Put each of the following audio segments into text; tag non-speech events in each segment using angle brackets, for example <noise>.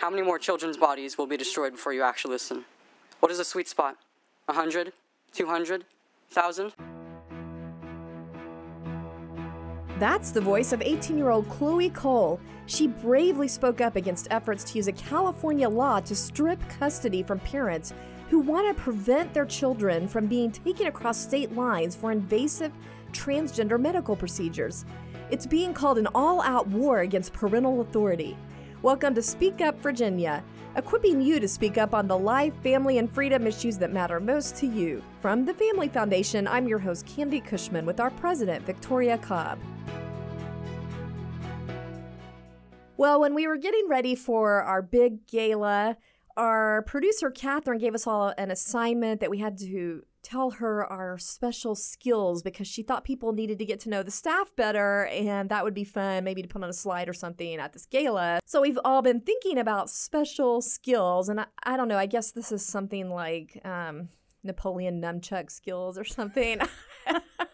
How many more children's bodies will be destroyed before you actually listen? What is a sweet spot? Hundred? Two hundred? Thousand? That's the voice of 18 year old Chloe Cole. She bravely spoke up against efforts to use a California law to strip custody from parents who want to prevent their children from being taken across state lines for invasive transgender medical procedures. It's being called an all out war against parental authority. Welcome to Speak Up Virginia, equipping you to speak up on the life, family, and freedom issues that matter most to you. From the Family Foundation, I'm your host, Candi Cushman, with our president, Victoria Cobb. Well, when we were getting ready for our big gala, our producer, Catherine, gave us all an assignment that we had to tell her our special skills because she thought people needed to get to know the staff better and that would be fun, maybe to put on a slide or something at this gala. So we've all been thinking about special skills, and I, I don't know, I guess this is something like um, Napoleon nunchuck skills or something.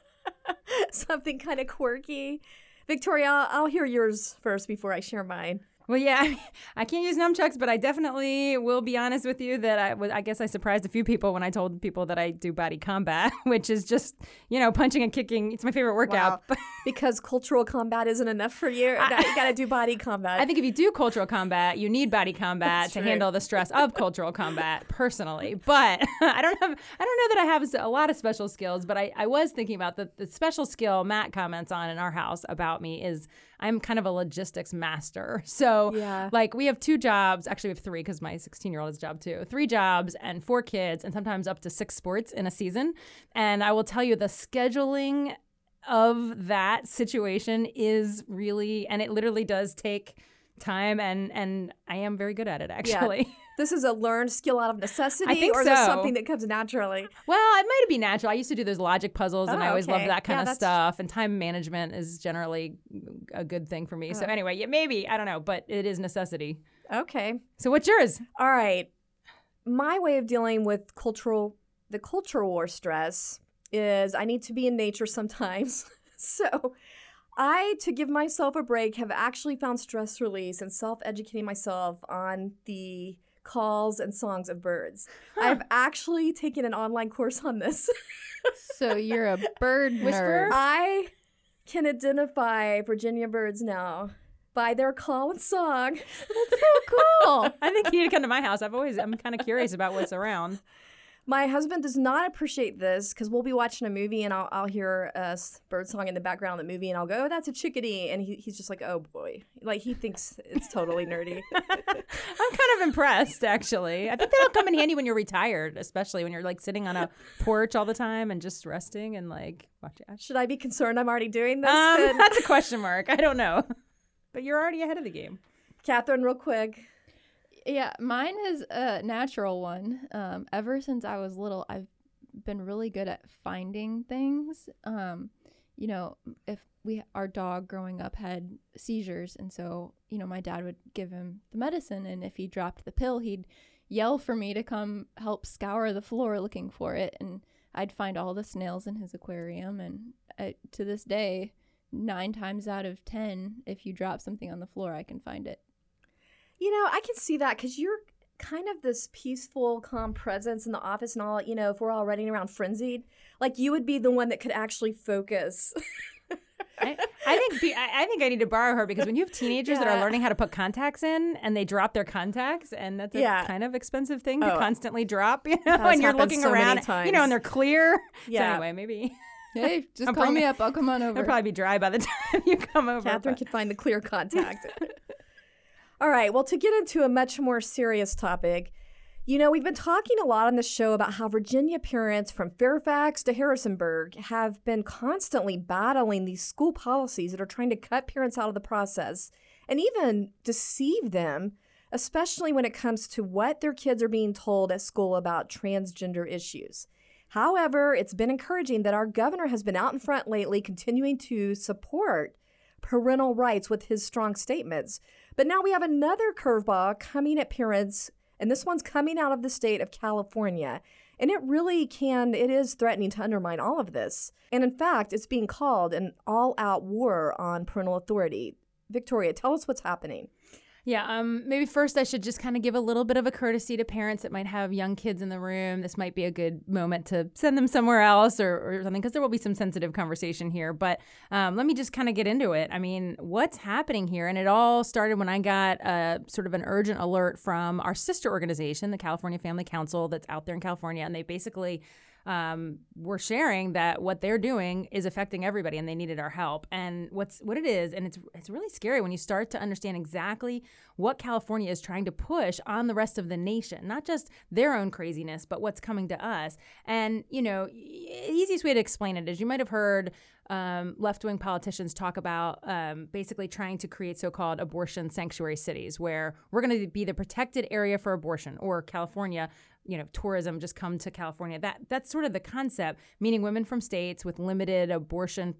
<laughs> something kind of quirky. Victoria, I'll, I'll hear yours first before I share mine. Well, yeah, <laughs> I, mean, I can't use nunchucks, but I definitely will be honest with you that I, I guess I surprised a few people when I told people that I do body combat, <laughs> which is just, you know, punching and kicking. It's my favorite workout. Wow. <laughs> because cultural combat isn't enough for you. I, you got to do body combat. I think if you do cultural combat, you need body combat to handle the stress of cultural combat personally. But <laughs> I don't have, I don't know that I have a lot of special skills, but I, I was thinking about the, the special skill Matt comments on in our house about me is I'm kind of a logistics master. <laughs> So, yeah. like, we have two jobs. Actually, we have three because my 16 year old has a job too. Three jobs and four kids, and sometimes up to six sports in a season. And I will tell you, the scheduling of that situation is really, and it literally does take time and and I am very good at it actually. Yeah. <laughs> This is a learned skill out of necessity, I think or so. is this something that comes naturally? Well, it might be natural. I used to do those logic puzzles, oh, and I oh, always okay. loved that kind yeah, of stuff. And time management is generally a good thing for me. So uh. anyway, yeah, maybe I don't know, but it is necessity. Okay. So what's yours? All right. My way of dealing with cultural the cultural war stress is I need to be in nature sometimes. <laughs> so I, to give myself a break, have actually found stress release and self educating myself on the calls and songs of birds. Huh. I've actually taken an online course on this. so you're a <laughs> bird whisperer? I can identify Virginia birds now by their call and song. That's so cool. <laughs> I think you need to come to my house. I've always I'm kind of curious about what's around. My husband does not appreciate this because we'll be watching a movie and I'll, I'll hear a bird song in the background of the movie and I'll go, oh, that's a chickadee. And he, he's just like, oh boy. Like he thinks it's totally nerdy. <laughs> I'm kind of impressed, actually. I think that'll come in handy when you're retired, especially when you're like sitting on a porch all the time and just resting and like watching. Should I be concerned I'm already doing this? Um, that's a question mark. I don't know. <laughs> But you're already ahead of the game. Catherine, real quick. Yeah, mine is a natural one. Um, ever since I was little, I've been really good at finding things. Um, you know, if we our dog growing up had seizures, and so you know, my dad would give him the medicine, and if he dropped the pill, he'd yell for me to come help scour the floor looking for it, and I'd find all the snails in his aquarium, and I, to this day, nine times out of ten, if you drop something on the floor, I can find it. You know, I can see that because you're kind of this peaceful, calm presence in the office and all. You know, if we're all running around frenzied, like you would be the one that could actually focus. I, I, <laughs> think I think I need to borrow her because when you have teenagers yeah. that are learning how to put contacts in and they drop their contacts and that's a yeah. kind of expensive thing to oh. constantly drop, <laughs> you know, and you're looking so around, you know, and they're clear. <laughs> Yeah. So anyway, maybe. Hey, just call me up. I'll come on over. It'll probably be dry by the time you come over. Catherine but. can find the clear contact. All right, well, to get into a much more serious topic, you know, we've been talking a lot on the show about how Virginia parents from Fairfax to Harrisonburg have been constantly battling these school policies that are trying to cut parents out of the process and even deceive them, especially when it comes to what their kids are being told at school about transgender issues. However, it's been encouraging that our governor has been out in front lately, continuing to support parental rights with his strong statements. But now we have another curveball coming at parents, and this one's coming out of the state of California. And it really can, it is threatening to undermine all of this. And in fact, it's being called an all out war on parental authority. Victoria, tell us what's happening. Yeah, um, maybe first I should just kind of give a little bit of a courtesy to parents that might have young kids in the room. This might be a good moment to send them somewhere else or, or something because there will be some sensitive conversation here. But um, let me just kind of get into it. I mean, what's happening here? And it all started when I got a sort of an urgent alert from our sister organization, the California Family Council, that's out there in California, and they basically um, were sharing that what they're doing is affecting everybody and they needed our help. And what's what it is, and it's it's really scary when you start to understand exactly what California is trying to push on the rest of the nation, not just their own craziness, but what's coming to us. And you know, easiest way to explain it is you might have heard um, left wing politicians talk about um, basically trying to create so called abortion sanctuary cities where we're going to be the protected area for abortion, or California you know tourism just come to California. That that's sort of the concept, meaning women from states with limited abortion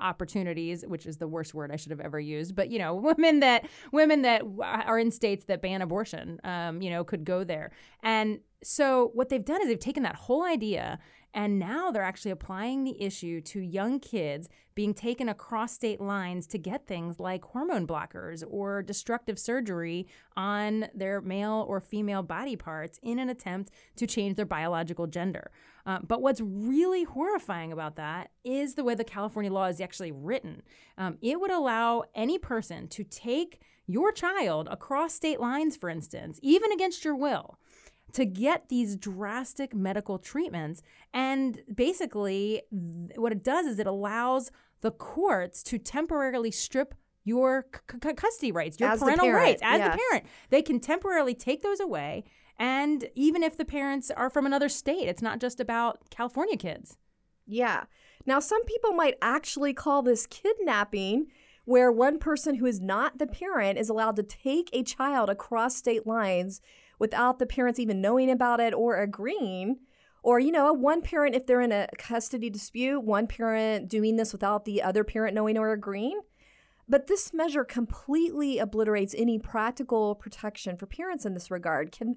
opportunities, which is the worst word I should have ever used. But you know, <laughs> women that women that are in states that ban abortion, um, you know, could go there. And so what they've done is they've taken that whole idea and now they're actually applying the issue to young kids being taken across state lines to get things like hormone blockers or destructive surgery on their male or female body parts in an attempt to change their biological gender. Uh, but what's really horrifying about that is the way the California law is actually written. Um, it would allow any person to take your child across state lines, for instance, even against your will to get these drastic medical treatments. And basically, what it does is it allows the courts to temporarily strip your c- c- custody rights, your As parental parent, rights as yeah. the parent. They can temporarily take those away. And even if the parents are from another state, it's not just about California kids. Yeah. Now, some people might actually call this kidnapping, where one person who is not the parent is allowed to take a child across state lines without the parents even knowing about it or agreeing. Or, you know, one parent, if they're in a custody dispute, one parent doing this without the other parent knowing or agreeing. But this measure completely obliterates any practical protection for parents in this regard. Can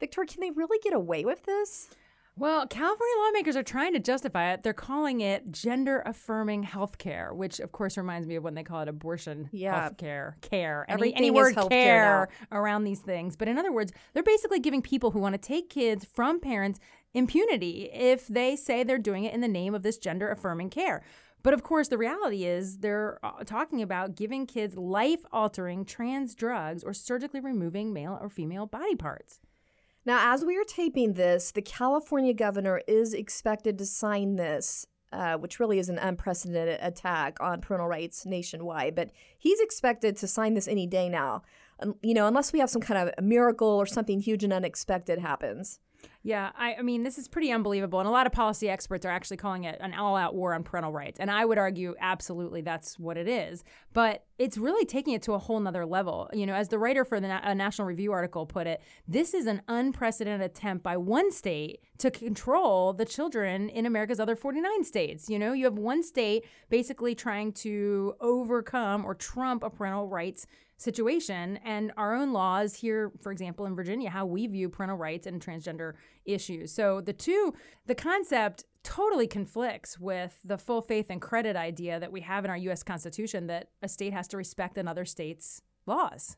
Victoria, can they really get away with this? Well, California lawmakers are trying to justify it. They're calling it gender affirming health care, which of course reminds me of when they call it abortion Yeah. health care. Care. Any, Everything any word care around these things. But in other words, they're basically giving people who want to take kids from parents impunity if they say they're doing it in the name of this gender affirming care. But of course, the reality is they're uh, talking about giving kids life altering trans drugs or surgically removing male or female body parts. Now, as we are taping this, the California governor is expected to sign this, uh, which really is an unprecedented attack on parental rights nationwide. But he's expected to sign this any day now, um, you know, unless we have some kind of a miracle or something huge and unexpected happens. Yeah, I, I mean, this is pretty unbelievable. And a lot of policy experts are actually calling it an all out war on parental rights. And I would argue absolutely that's what it is. But it's really taking it to a whole nother level. You know, as the writer for the Na- a National Review article put it, this is an unprecedented attempt by one state to control the children in America's other 49 states. You know, you have one state basically trying to overcome or trump a parental rights situation and our own laws here for example in Virginia how we view parental rights and transgender issues. So the two the concept totally conflicts with the full faith and credit idea that we have in our US Constitution that a state has to respect another state's laws.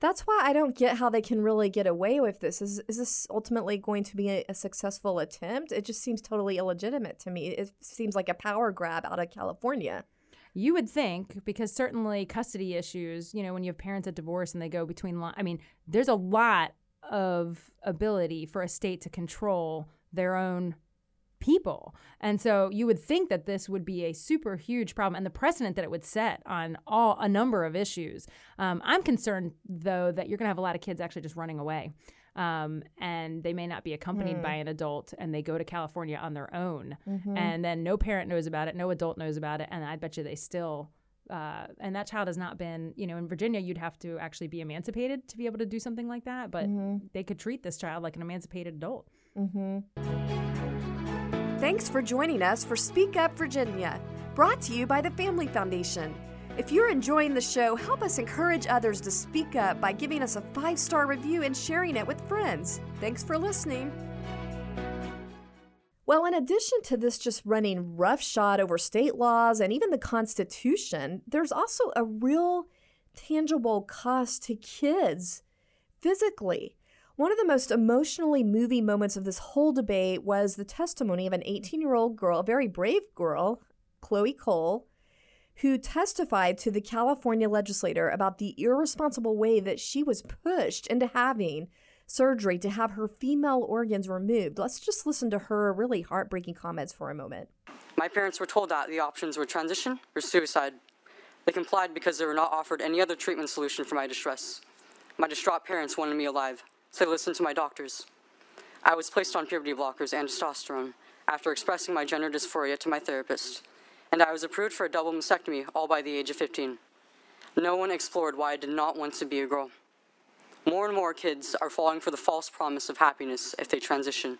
That's why I don't get how they can really get away with this. Is, is this ultimately going to be a, a successful attempt? It just seems totally illegitimate to me. It seems like a power grab out of California. You would think, because certainly custody issues, you know, when you have parents at divorce and they go between, li- I mean, there's a lot of ability for a state to control their own people. And so you would think that this would be a super huge problem and the precedent that it would set on all a number of issues. Um, I'm concerned, though, that you're going to have a lot of kids actually just running away. Um, and they may not be accompanied by an adult and they go to California on their own. And then no parent knows about it, no adult knows about it. And I bet you they still. Uh, and that child has not been, you know, in Virginia, you'd have to actually be emancipated to be able to do something like that. But they could treat this child like an emancipated adult. Thanks for joining us for Speak Up Virginia, brought to you by the Family Foundation. If you're enjoying the show, help us encourage others to speak up by giving us a five star review and sharing it with friends. Thanks for listening. Well, in addition to this just running roughshod over state laws and even the Constitution, there's also a real tangible cost to kids physically. One of the most emotionally moving moments of this whole debate was the testimony of an 18 year old girl, a very brave girl, Chloe Cole, who testified to the California legislator about the irresponsible way that she was pushed into having surgery to have her female organs removed. Let's just listen to her really heartbreaking comments for a moment. My parents were told that the options were transition or suicide. They complied because they were not offered any other treatment solution for my distress. My distraught parents wanted me alive, so they listened to my doctors. I was placed on puberty blockers and testosterone after expressing my gender dysphoria to my therapist, and I was approved for a double mastectomy all by the age of 15. No one explored why I did not want to be a girl. More and more kids are falling for the false promise of happiness if they transition.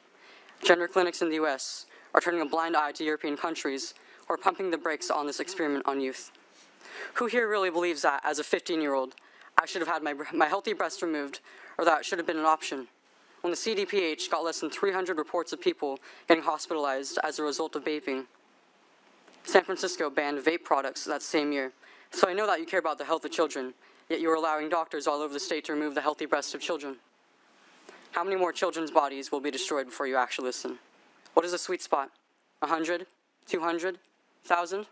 Gender clinics in the US are turning a blind eye to European countries who are pumping the brakes on this experiment on youth. Who here really believes that, as a 15 year old, I should have had my, my healthy breast removed, or that should have been an option? When the CDPH got less than 300 reports of people getting hospitalized as a result of vaping. San Francisco banned vape products that same year. So I know that you care about the health of children, yet you are allowing doctors all over the state to remove the healthy breasts of children. How many more children's bodies will be destroyed before you actually listen? What is a sweet spot? A hundred? Two hundred? Thousand?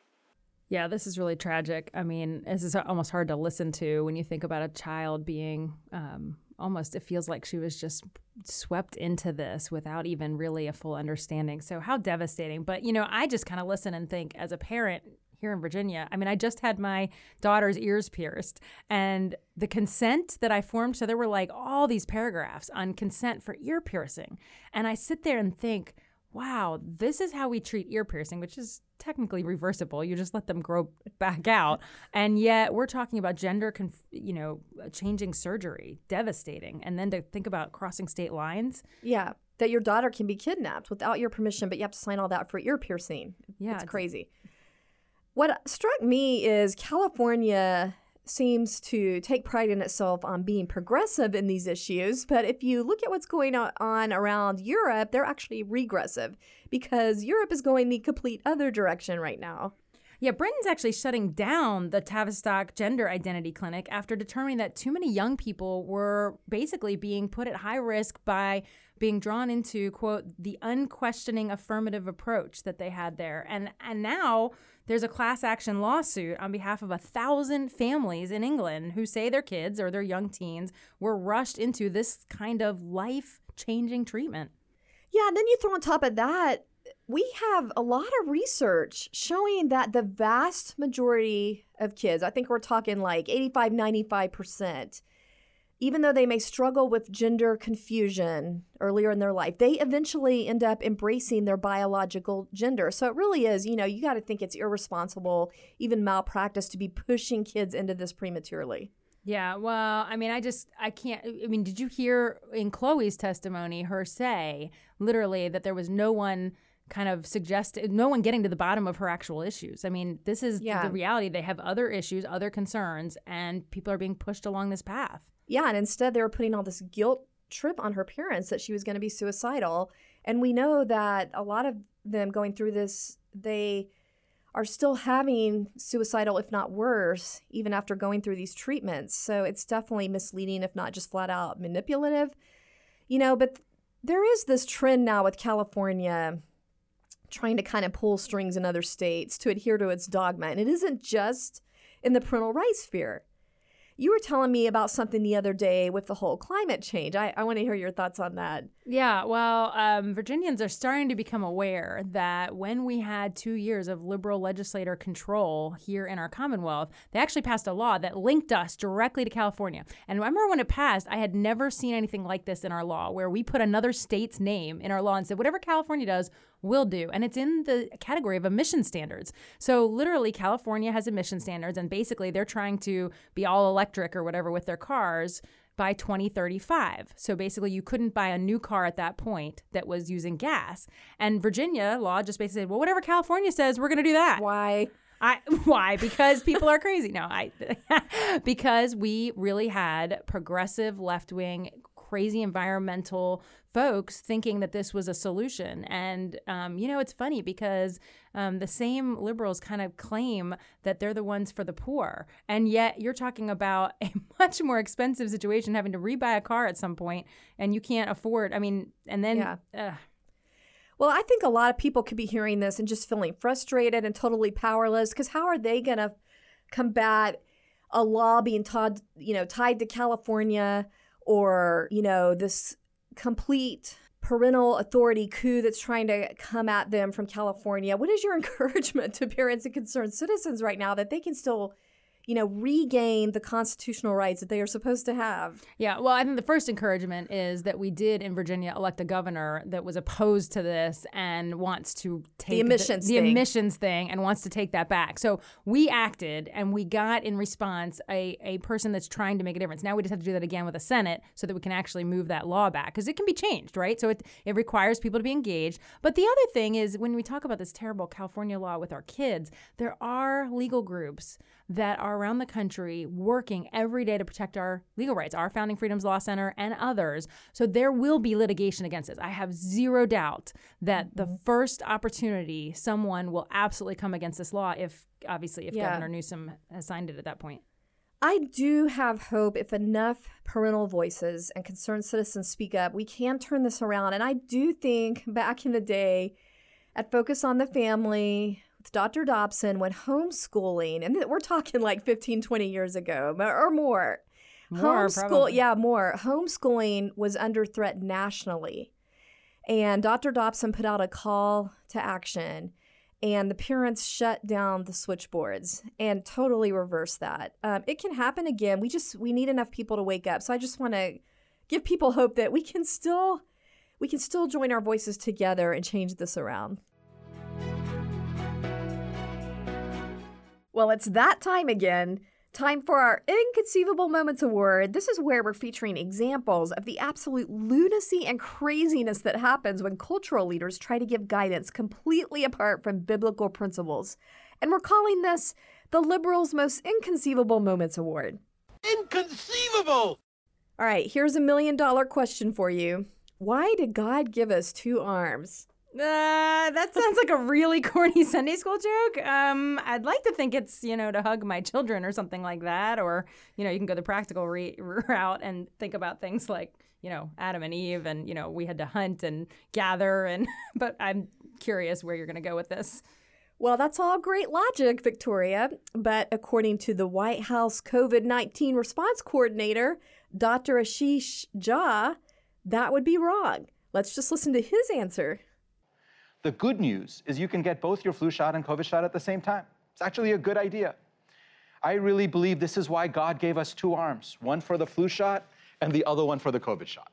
Yeah, this is really tragic. I mean, this is almost hard to listen to when you think about a child being um, almost, it feels like she was just swept into this without even really a full understanding. So, how devastating. But, you know, I just kind of listen and think as a parent, here in Virginia. I mean, I just had my daughter's ears pierced, and the consent that I formed, so there were like all these paragraphs on consent for ear piercing. And I sit there and think, wow, this is how we treat ear piercing, which is technically reversible. You just let them grow back out. And yet we're talking about gender, conf- you know, changing surgery, devastating. And then to think about crossing state lines. Yeah, that your daughter can be kidnapped without your permission, but you have to sign all that for ear piercing. Yeah, it's it's- crazy. What struck me is California seems to take pride in itself on being progressive in these issues. But if you look at what's going on around Europe, they're actually regressive because Europe is going the complete other direction right now. Yeah, Britain's actually shutting down the Tavistock Gender Identity Clinic after determining that too many young people were basically being put at high risk by being drawn into quote the unquestioning affirmative approach that they had there. And and now there's a class action lawsuit on behalf of a thousand families in England who say their kids or their young teens were rushed into this kind of life changing treatment. Yeah, and then you throw on top of that, we have a lot of research showing that the vast majority of kids, I think we're talking like 85, 95%, even though they may struggle with gender confusion earlier in their life, they eventually end up embracing their biological gender. So it really is, you know, you got to think it's irresponsible, even malpractice, to be pushing kids into this prematurely. Yeah, well, I mean, I just, I can't. I mean, did you hear in Chloe's testimony her say literally that there was no one kind of suggested, no one getting to the bottom of her actual issues? I mean, this is Yeah. the reality. They have other issues, other concerns, and people are being pushed along this path. Yeah, and instead they were putting all this guilt trip on her parents that she was going to be suicidal. And we know that a lot of them going through this, they are still having suicidal, if not worse, even after going through these treatments. So it's definitely misleading, if not just flat out manipulative. You know, but there is this trend now with California trying to kind of pull strings in other states to adhere to its dogma. And it isn't just in the parental rights sphere. You were telling me about something the other day with the whole climate change. I, I want to hear your thoughts on that. Yeah, well, um, Virginians are starting to become aware that when we had two years of liberal legislator control here in our Commonwealth, they actually passed a law that linked us directly to California. And I remember when it passed, I had never seen anything like this in our law, where we put another state's name in our law and said, whatever California does, will do. And it's in the category of emission standards. So literally, California has emission standards, and basically, they're trying to be all electric or whatever with their cars by 2035. So basically, you couldn't buy a new car at that point that was using gas. And Virginia law just basically said, well, whatever California says, we're going to do that. Why? I <laughs> why? Because people are crazy. No, I <laughs> because we really had progressive left wing crazy environmental folks thinking that this was a solution. And, um, you know, it's funny because um, the same liberals kind of claim that they're the ones for the poor. And yet you're talking about <laughs> a much more expensive situation, having to rebuy a car at some point, and you can't afford, I mean, and then. Yeah. Uh, Well, I think a lot of people could be hearing this and just feeling frustrated and totally powerless because how are they going to combat a law being tied, you know, tied to California or, you know, this complete parental authority coup that's trying to come at them from California? What is your <laughs> encouragement to parents and concerned citizens right now that they can still you know, regain the constitutional rights that they are supposed to have. Yeah, well, I think the first encouragement is that we did in Virginia elect a governor that was opposed to this and wants to take the emissions the, the thing. emissions thing and wants to take that back. So we acted and we got in response a, a person that's trying to make a difference. Now we just have to do that again with the Senate so that we can actually move that law back because it can be changed, right? So it, it requires people to be engaged. But the other thing is when we talk about this terrible California law with our kids, there are legal groups that are around the country working every day to protect our legal rights, our Founding Freedoms Law Center and others. So there will be litigation against this. I have zero doubt that Mm-hmm. the first opportunity someone will absolutely come against this law if obviously if Yeah. Governor Newsom has signed it at that point. I do have hope if enough parental voices and concerned citizens speak up, we can turn this around. And I do think back in the day at Focus on the Family Dr. Dobson when homeschooling, and we're talking like 15, 20 years ago or more. More, Homeschool, probably. yeah, more. Homeschooling was under threat nationally. And Dr. Dobson put out a call to action, and the parents shut down the switchboards and totally reversed that. Um, it can happen again. We just we need enough people to wake up. So I just want to give people hope that we can still we can still join our voices together and change this around. Well, it's that time again. Time for our Inconceivable Moments Award. This is where we're featuring examples of the absolute lunacy and craziness that happens when cultural leaders try to give guidance completely apart from biblical principles. And we're calling this the Liberals' Most Inconceivable Moments Award. Inconceivable! All right, here's a million dollar question for you Why did God give us two arms? Uh, that sounds like a really <laughs> corny Sunday school joke. Um, I'd like to think it's you know to hug my children or something like that, or you know you can go the practical re- route and think about things like you know Adam and Eve, and you know we had to hunt and gather, and <laughs> but I'm curious where you're going to go with this. Well, that's all great logic, Victoria. But according to the White House COVID 19 response coordinator, Dr. Ashish Jha, that would be wrong. Let's just listen to his answer. The good news is you can get both your flu shot and COVID shot at the same time. It's actually a good idea. I really believe this is why God gave us two arms one for the flu shot and the other one for the COVID shot.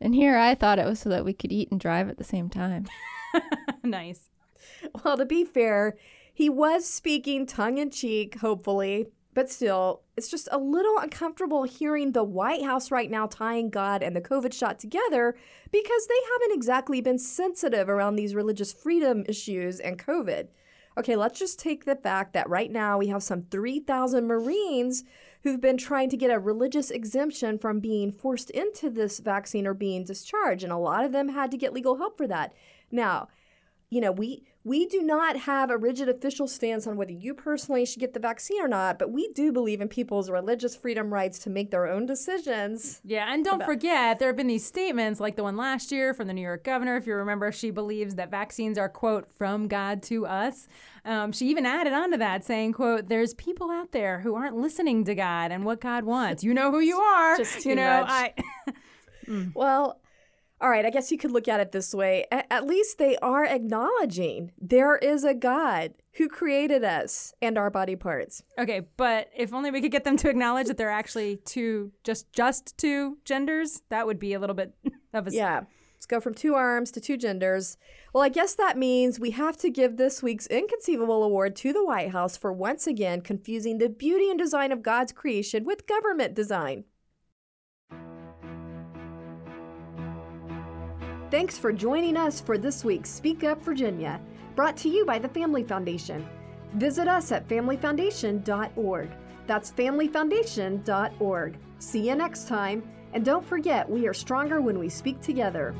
And here I thought it was so that we could eat and drive at the same time. <laughs> nice. Well, to be fair, he was speaking tongue in cheek, hopefully, but still, it's just a little uncomfortable hearing the White House right now tying God and the COVID shot together because they haven't exactly been sensitive around these religious freedom issues and COVID. Okay, let's just take the fact that right now we have some 3,000 Marines who've been trying to get a religious exemption from being forced into this vaccine or being discharged, and a lot of them had to get legal help for that. Now, you know, we we do not have a rigid official stance on whether you personally should get the vaccine or not, but we do believe in people's religious freedom rights to make their own decisions. Yeah, and don't forget, there have been these statements like the one last year from the New York governor. If you remember, she believes that vaccines are, quote, from God to us. Um, she even added on to that saying, quote, there's people out there who aren't listening to God and what God wants. You know who you <laughs> are. Just you know, much. I. <laughs> <laughs> Well, all right, I guess you could look at it this way. A- at least they are acknowledging there is a God who created us and our body parts. Okay, but if only we could get them to acknowledge that they're actually two, just just two genders, that would be a little bit <laughs> of a Yeah. Let's go from two arms to two genders. Well, I guess that means we have to give this week's Inconceivable Award to the White House for once again confusing the beauty and design of God's creation with government design. Thanks for joining us for this week's Speak Up Virginia, brought to you by the Family Foundation. Visit us at familyfoundation.org. That's familyfoundation.org. See you next time, And don't forget, we are stronger when we speak together.